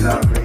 Love.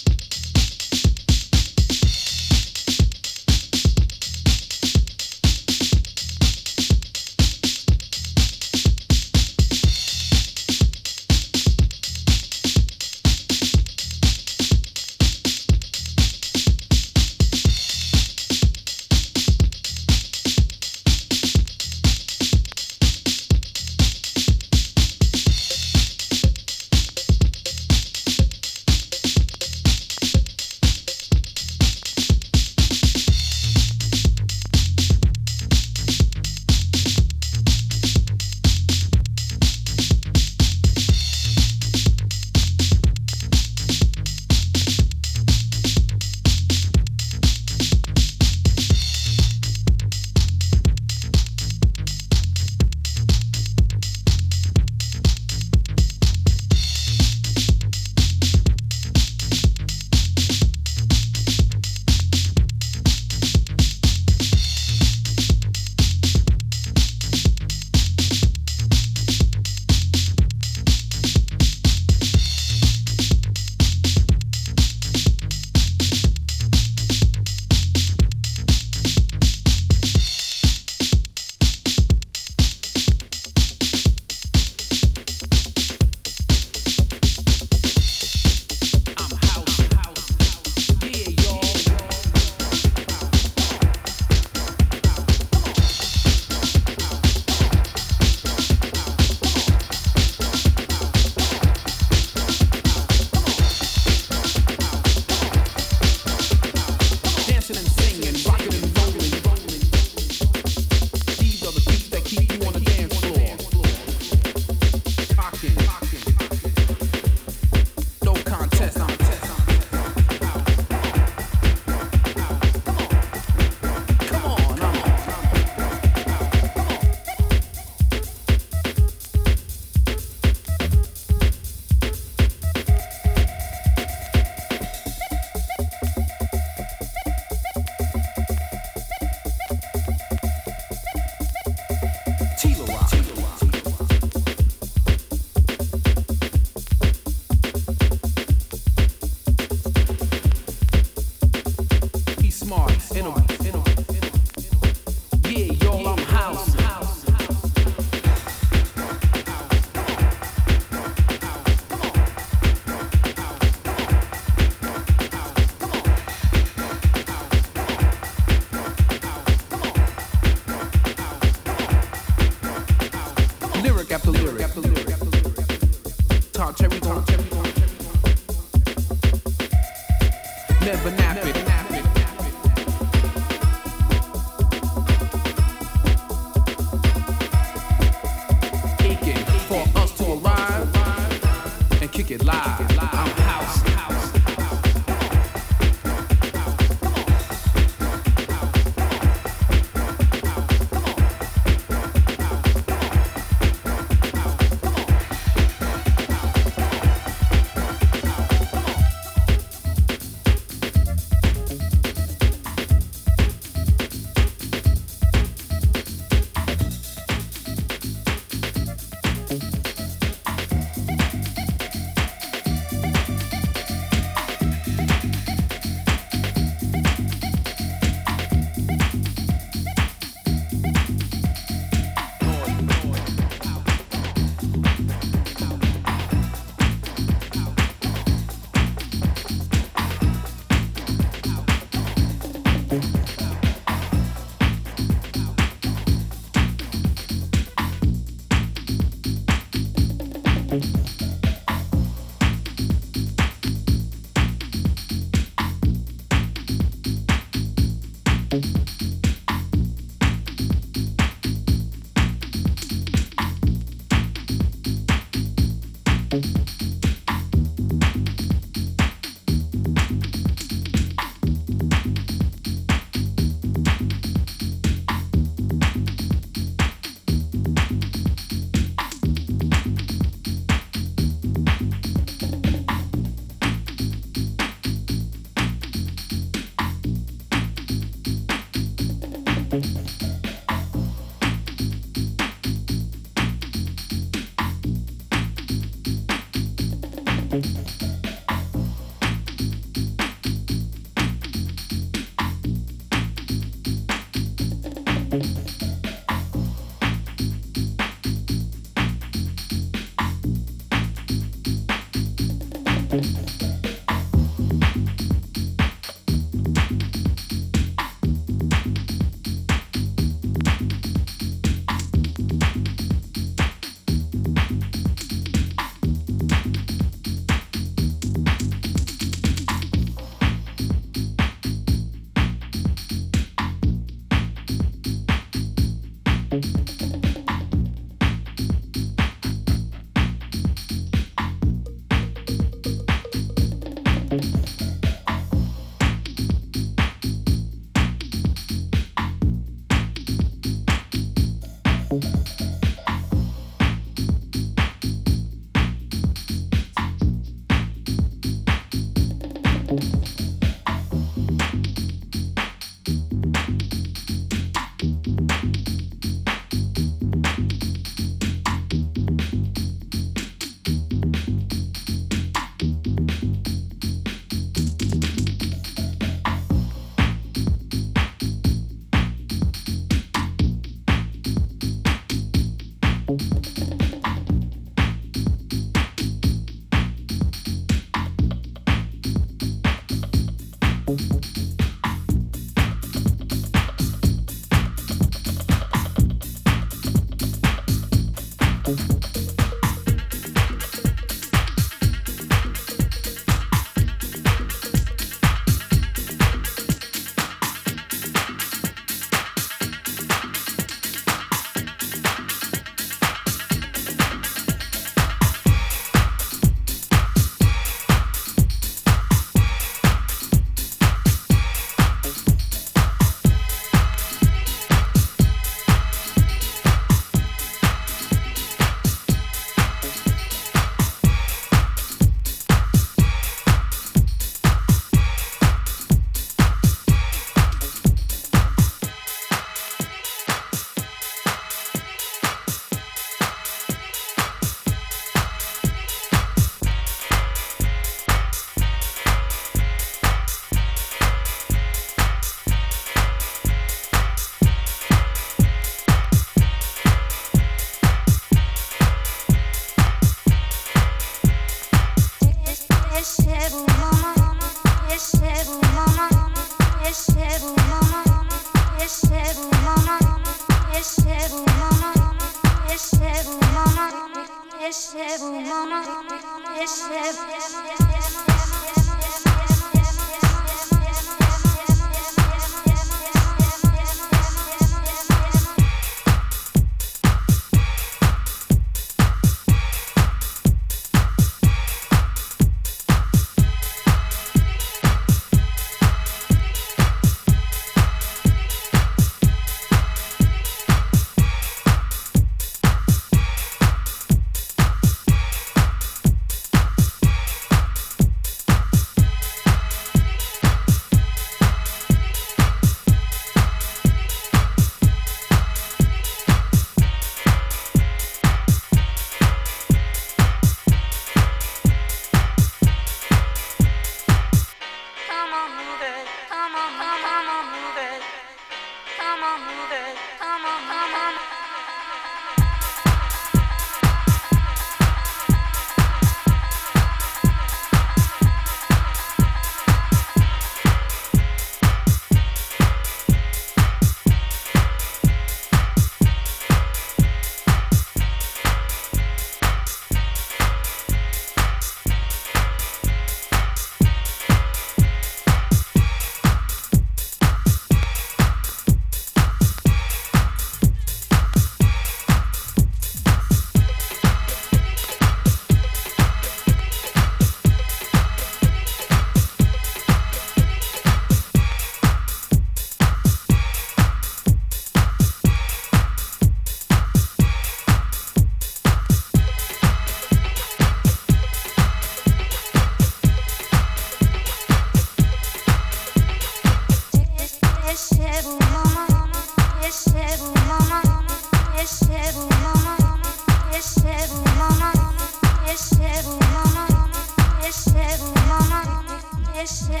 Come